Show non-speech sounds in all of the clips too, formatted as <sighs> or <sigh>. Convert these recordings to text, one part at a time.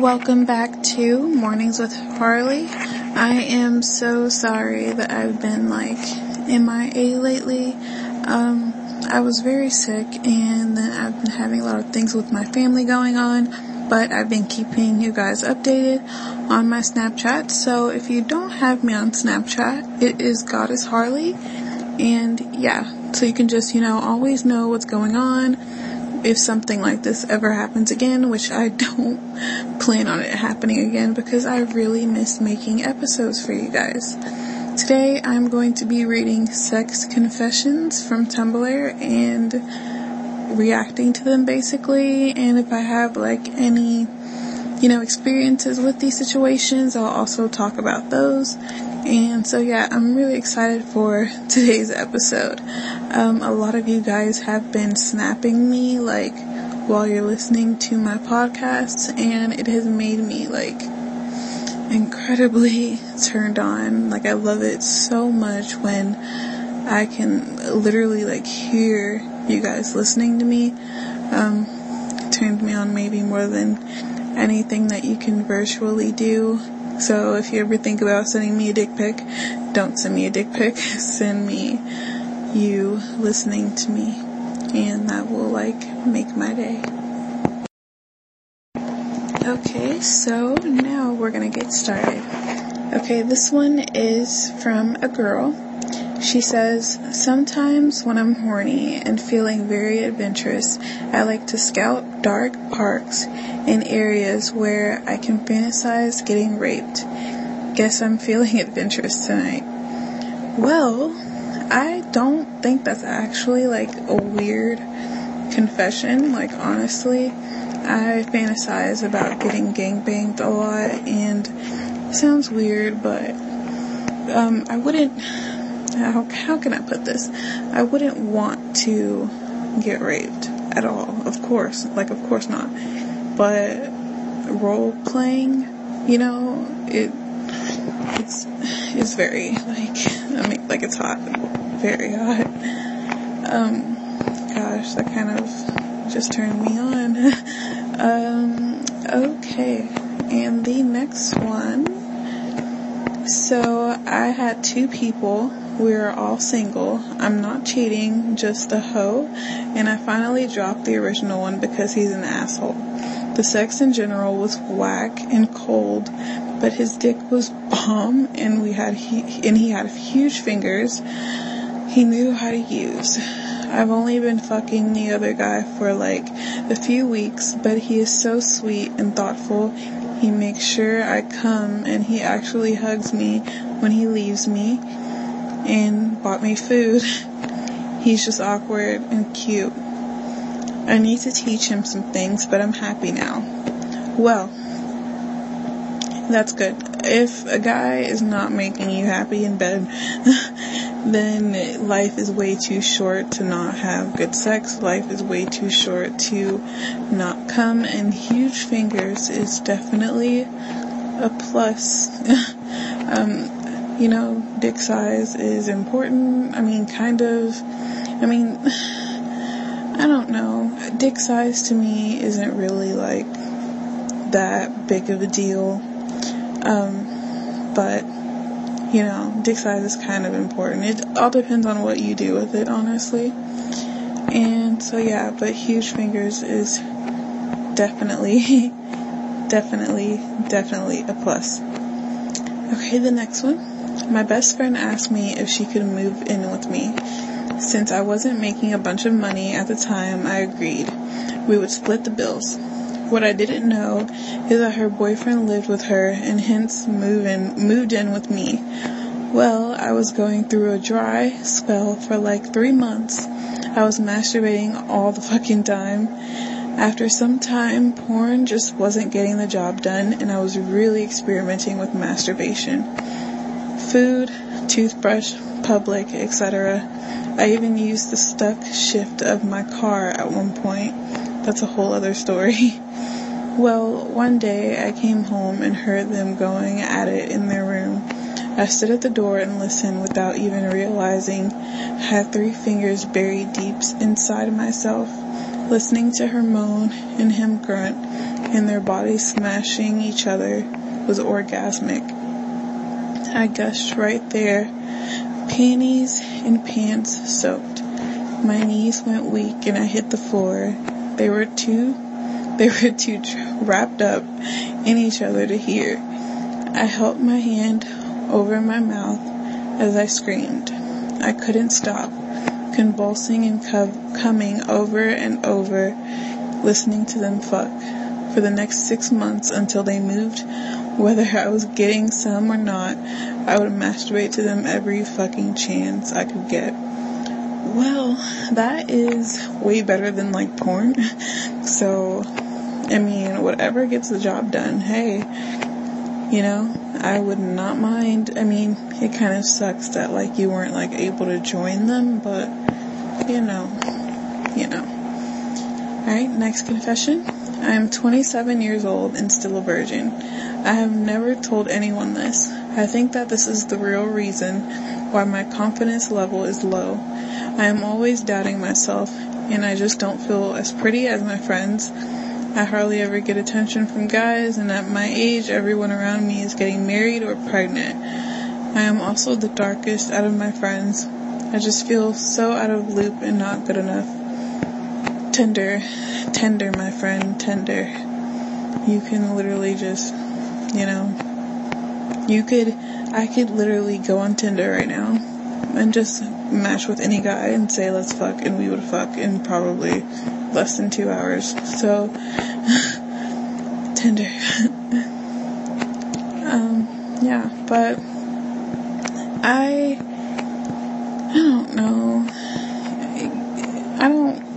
Welcome back to Mornings with Harley. I am so sorry that I've been like MIA lately. Um, I was very sick and then I've been having a lot of things with my family going on, but I've been keeping you guys updated on my Snapchat. So if you don't have me on Snapchat, it is Goddess Harley. And yeah, so you can just, you know, always know what's going on if something like this ever happens again, which I <laughs> don't plan on it happening again because I really miss making episodes for you guys. Today I'm going to be reading sex confessions from Tumblr and reacting to them basically. And if I have like any, you know, experiences with these situations, I'll also talk about those. And so yeah, I'm really excited for today's episode. Um, a lot of you guys have been snapping me like while you're listening to my podcasts and it has made me like incredibly <laughs> turned on. Like I love it so much when I can literally like hear you guys listening to me. Um, turned me on maybe more than anything that you can virtually do. So if you ever think about sending me a dick pic, don't send me a dick pic. <laughs> send me you listening to me. And that will like make my day. Okay, so now we're gonna get started. Okay, this one is from a girl. She says, Sometimes when I'm horny and feeling very adventurous, I like to scout dark parks and areas where I can fantasize getting raped. Guess I'm feeling <laughs> adventurous tonight. Well, I don't think that's actually like a weird confession. Like, honestly, I fantasize about getting gangbanged a lot, and sounds weird, but um, I wouldn't. How, how can I put this? I wouldn't want to get raped at all. Of course, like of course not. But role playing, you know, it it's it's very like I mean like it's hot, very hot. Um, gosh, that kind of just turned me on. <laughs> Um, okay. And the next one. So I had two people. We were all single. I'm not cheating, just a hoe. And I finally dropped the original one because he's an asshole. The sex in general was whack and cold, but his dick was bomb and we had he, and he had huge fingers. He knew how to use. I've only been fucking the other guy for like a few weeks, but he is so sweet and thoughtful. He makes sure I come and he actually hugs me when he leaves me and bought me food. He's just awkward and cute. I need to teach him some things, but I'm happy now. Well, that's good. If a guy is not making you happy in bed, <laughs> then life is way too short to not have good sex. Life is way too short to not come. And huge fingers is definitely a plus. <laughs> um, you know, dick size is important. I mean, kind of. I mean, <sighs> I don't know. Dick size to me isn't really like that big of a deal. Um, but you know, dick size is kind of important. It all depends on what you do with it, honestly. And so yeah, but huge fingers is definitely, <laughs> definitely, definitely a plus. Okay, the next one. My best friend asked me if she could move in with me. Since I wasn't making a bunch of money at the time, I agreed. We would split the bills. What I didn't know is that her boyfriend lived with her and hence move in, moved in with me. Well, I was going through a dry spell for like three months. I was masturbating all the fucking time. After some time, porn just wasn't getting the job done and I was really experimenting with masturbation. Food, toothbrush, public, etc. I even used the stuck shift of my car at one point. That's a whole other story. <laughs> Well, one day I came home and heard them going at it in their room. I stood at the door and listened without even realizing had three fingers buried deep inside myself. Listening to her moan and him grunt, and their bodies smashing each other was orgasmic. I gushed right there, panties and pants soaked. My knees went weak and I hit the floor. They were too, <laughs> they were too wrapped up in each other to hear. I held my hand over my mouth as I screamed. I couldn't stop, convulsing and co- coming over and over, listening to them fuck for the next six months until they moved. Whether I was getting some or not, I would masturbate to them every fucking chance I could get. Well, that is way better than like porn. <laughs> So, I mean, whatever gets the job done, hey, you know, I would not mind. I mean, it kind of sucks that like you weren't like able to join them, but you know, you know. Alright, next confession. I am 27 years old and still a virgin. I have never told anyone this. I think that this is the real reason why my confidence level is low. I am always doubting myself and I just don't feel as pretty as my friends. I hardly ever get attention from guys and at my age everyone around me is getting married or pregnant. I am also the darkest out of my friends. I just feel so out of loop and not good enough. Tinder, Tinder, my friend, Tinder. You can literally just, you know, you could, I could literally go on Tinder right now and just match with any guy and say let's fuck and we would fuck in probably less than two hours. So, <laughs> Tinder. <laughs> um, yeah, but I, I don't know. I don't,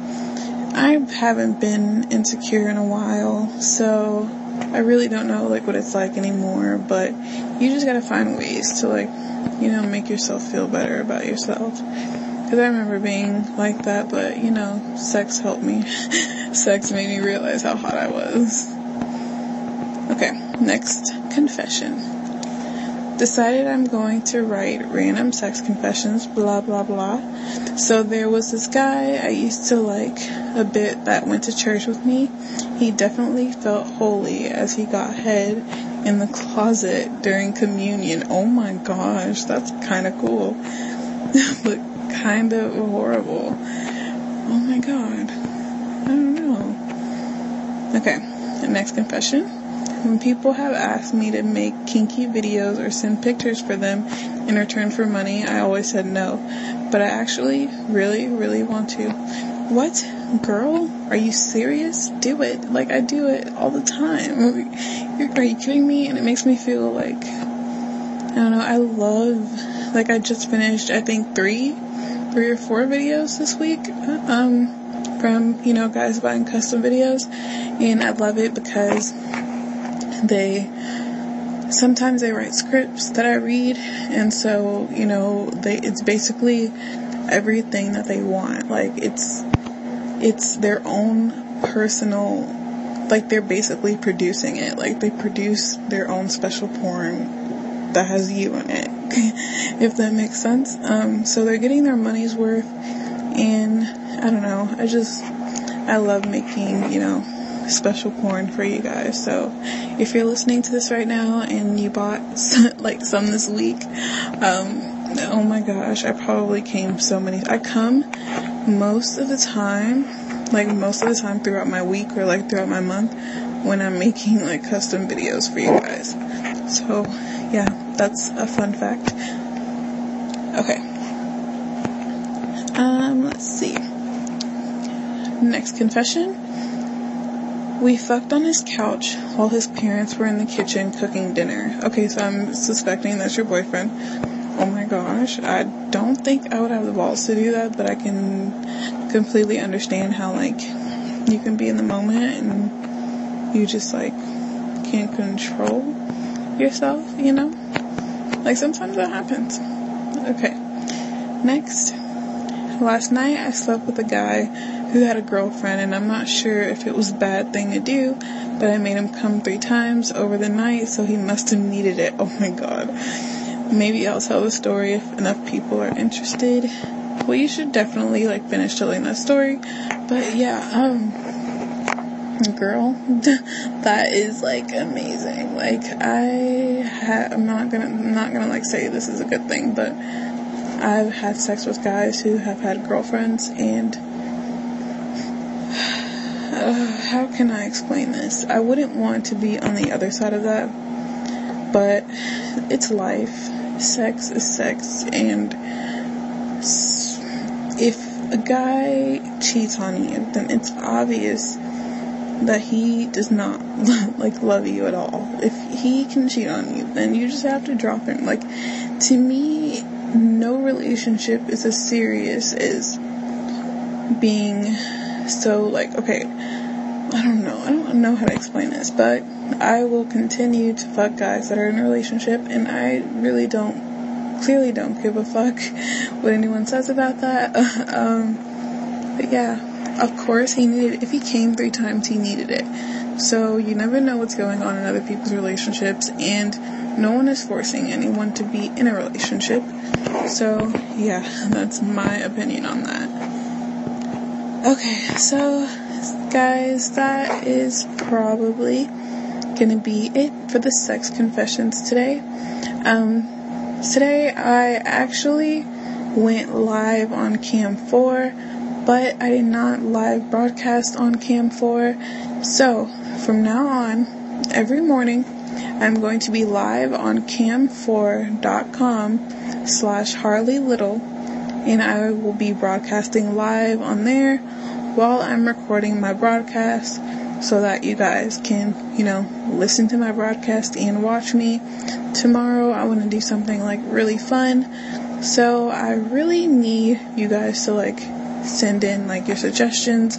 I haven't been insecure in a while, so I really don't know like what it's like anymore, but you just gotta find ways to like, you know, make yourself feel better about yourself. Cause I remember being like that, but you know, sex helped me. <laughs> sex made me realize how hot I was. Okay, next confession. Decided I'm going to write random sex confessions, blah blah blah. So there was this guy I used to like a bit that went to church with me. He definitely felt holy as he got head in the closet during communion. Oh my gosh, that's kind of cool. <laughs> but kind of horrible. Oh my god. I don't know. Okay, next confession. When people have asked me to make kinky videos or send pictures for them in return for money, I always said no. But I actually really, really want to. What? Girl? Are you serious? Do it. Like, I do it all the time. Are you kidding me? And it makes me feel like, I don't know, I love, like, I just finished, I think, three three or four videos this week um, from, you know, guys buying custom videos. And I love it because they, sometimes they write scripts that I read. And so, you know, they, it's basically everything that they want. Like it's, it's their own personal, like they're basically producing it. Like they produce their own special porn that has you in it. <laughs> if that makes sense. Um, so they're getting their money's worth, and I don't know. I just I love making you know special porn for you guys. So if you're listening to this right now and you bought <laughs> like some this week, um, oh my gosh, I probably came so many. I come most of the time, like most of the time throughout my week or like throughout my month when I'm making like custom videos for you guys. So yeah, that's a fun fact. Okay. Um, let's see. Next confession. We fucked on his couch while his parents were in the kitchen cooking dinner. Okay, so I'm suspecting that's your boyfriend. Oh my gosh, I don't think I would have the balls to do that, but I can completely understand how, like, you can be in the moment and you just, like, can't control yourself, you know? Like sometimes that happens. Okay. Next. Last night I slept with a guy who had a girlfriend and I'm not sure if it was a bad thing to do, but I made him come three times over the night, so he must have needed it. <laughs> Oh my god. Maybe I'll tell the story if enough people are interested. Well, you should definitely like finish telling that story. But yeah, um, girl, <laughs> that is like amazing. Like I ha- I'm not gonna I'm not gonna like say this is a good thing, but I've had sex with guys who have had girlfriends and uh, <sighs> how can I explain this? I wouldn't want to be on the other side of that, but it's life. Sex is sex and if a guy cheats on you, then it's obvious that he does not <laughs> like love you at all. If he can cheat on you, then you just have to drop him. Like to me, no relationship is as serious as being so like okay. I don't know. I don't know how to explain this, but I will continue to fuck guys that are in a relationship, and I really don't, clearly don't give a fuck <laughs> what anyone says about that. <laughs> um, but yeah, of course he needed if he came three times he needed it so you never know what's going on in other people's relationships and no one is forcing anyone to be in a relationship so yeah <laughs> that's my opinion on that okay so guys that is probably gonna be it for the sex confessions today um today i actually went live on cam 4 but I did not live broadcast on Cam 4. So, from now on, every morning, I'm going to be live on cam4.com slash Harley Little, and I will be broadcasting live on there while I'm recording my broadcast so that you guys can, you know, listen to my broadcast and watch me. Tomorrow, I want to do something like really fun. So, I really need you guys to like send in like your suggestions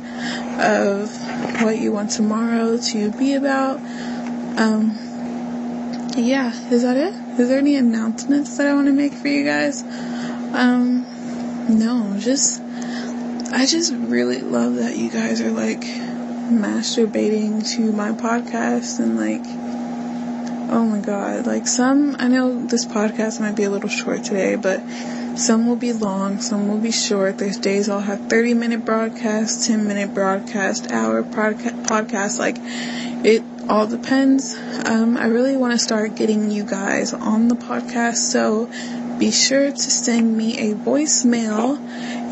of what you want tomorrow to be about. Um, yeah, is that it? Is there any announcements that I want to make for you guys? Um, no, just, I just really love that you guys are like masturbating to my podcast and like, oh my god, like some, I know this podcast might be a little short today, but some will be long, some will be short. There's days I'll have 30 minute broadcasts, 10 minute broadcast, hour podca- podcast. Like, it all depends. Um, I really want to start getting you guys on the podcast, so be sure to send me a voicemail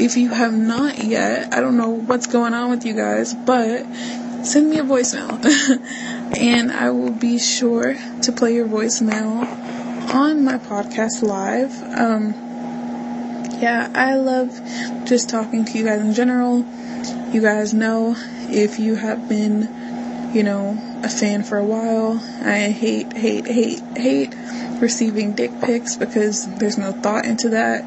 if you have not yet. I don't know what's going on with you guys, but send me a voicemail. <laughs> and I will be sure to play your voicemail on my podcast live. Um, yeah, I love just talking to you guys in general. You guys know if you have been, you know, a fan for a while, I hate, hate, hate, hate receiving dick pics because there's no thought into that.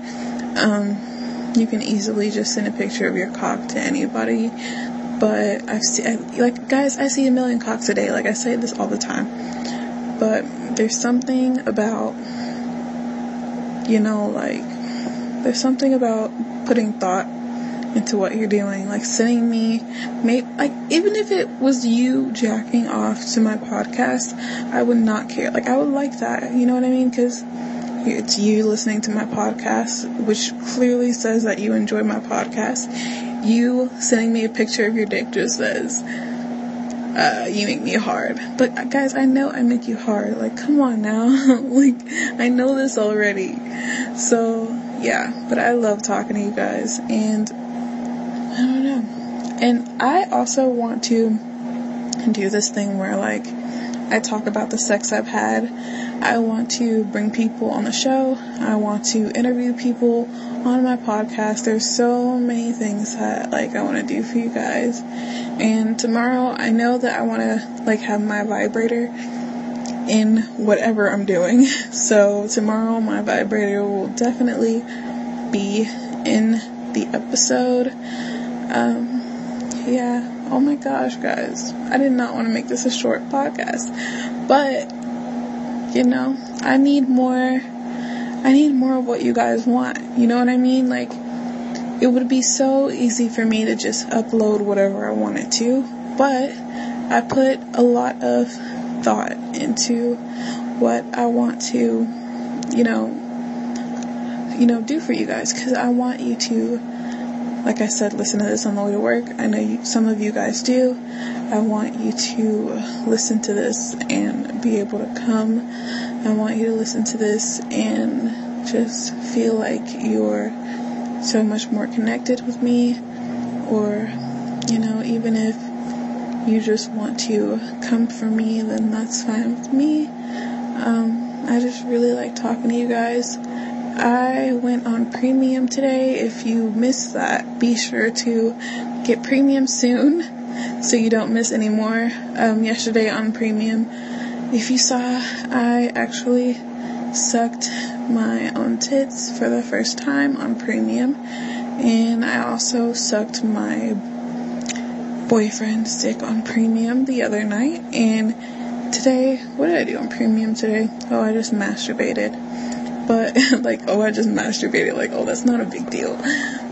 Um, you can easily just send a picture of your cock to anybody. But I've seen, like, guys, I see a million cocks a day. Like, I say this all the time. But there's something about, you know, like, there's something about putting thought into what you're doing. Like sending me, maybe, like, even if it was you jacking off to my podcast, I would not care. Like, I would like that. You know what I mean? Because it's you listening to my podcast, which clearly says that you enjoy my podcast. You sending me a picture of your dick just says, uh, you make me hard. But uh, guys, I know I make you hard. Like, come on now. <laughs> like, I know this already. So, yeah, but I love talking to you guys, and I don't know. And I also want to do this thing where, like, I talk about the sex I've had. I want to bring people on the show. I want to interview people on my podcast. There's so many things that like I want to do for you guys. And tomorrow I know that I want to like have my vibrator in whatever I'm doing. <laughs> So tomorrow my vibrator will definitely be in the episode. Um, yeah. Oh my gosh, guys. I did not want to make this a short podcast. But, you know, I need more, I need more of what you guys want. You know what I mean? Like, it would be so easy for me to just upload whatever I wanted to. But, I put a lot of thought into what I want to, you know, you know, do for you guys because I want you to like I said, listen to this on the way to work. I know you, some of you guys do. I want you to listen to this and be able to come. I want you to listen to this and just feel like you're so much more connected with me. Or, you know, even if you just want to come for me, then that's fine with me. Um, I just really like talking to you guys. I went on premium today. If you missed that, be sure to get premium soon <laughs> so you don't miss any more. Um, yesterday on premium, if you saw, I actually sucked my own tits for the first time on premium, and I also sucked my boyfriend's dick on premium the other night. And today, what did I do on premium today? Oh, I just masturbated but <laughs> like oh I just masturbated like oh that's not a big deal.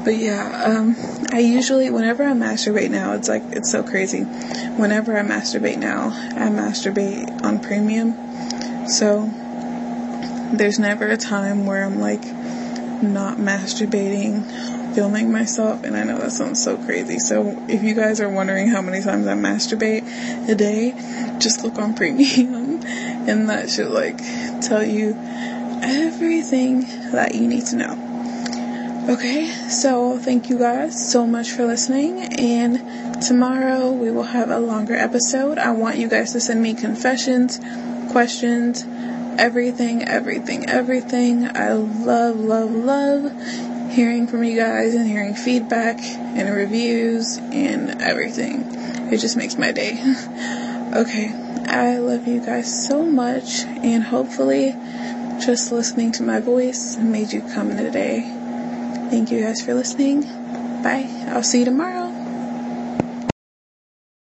But yeah um I usually whenever I masturbate now it's like it's so crazy. Whenever I masturbate now I masturbate on premium. So there's never a time where I'm like not masturbating filming myself and I know that sounds so crazy. So if you guys are wondering how many times I masturbate a day just look on <laughs> premium and that should like tell you everything that you need to know. Okay, so thank you guys so much for listening, and tomorrow we will have a longer episode. I want you guys to send me confessions, questions, everything, everything, everything. I love, love, love hearing from you guys and hearing feedback and reviews and everything. It just makes my day. <laughs> okay, I love you guys so much, and hopefully, just listening to my voice made you come today. Thank you guys for listening. Bye. I'll see you tomorrow.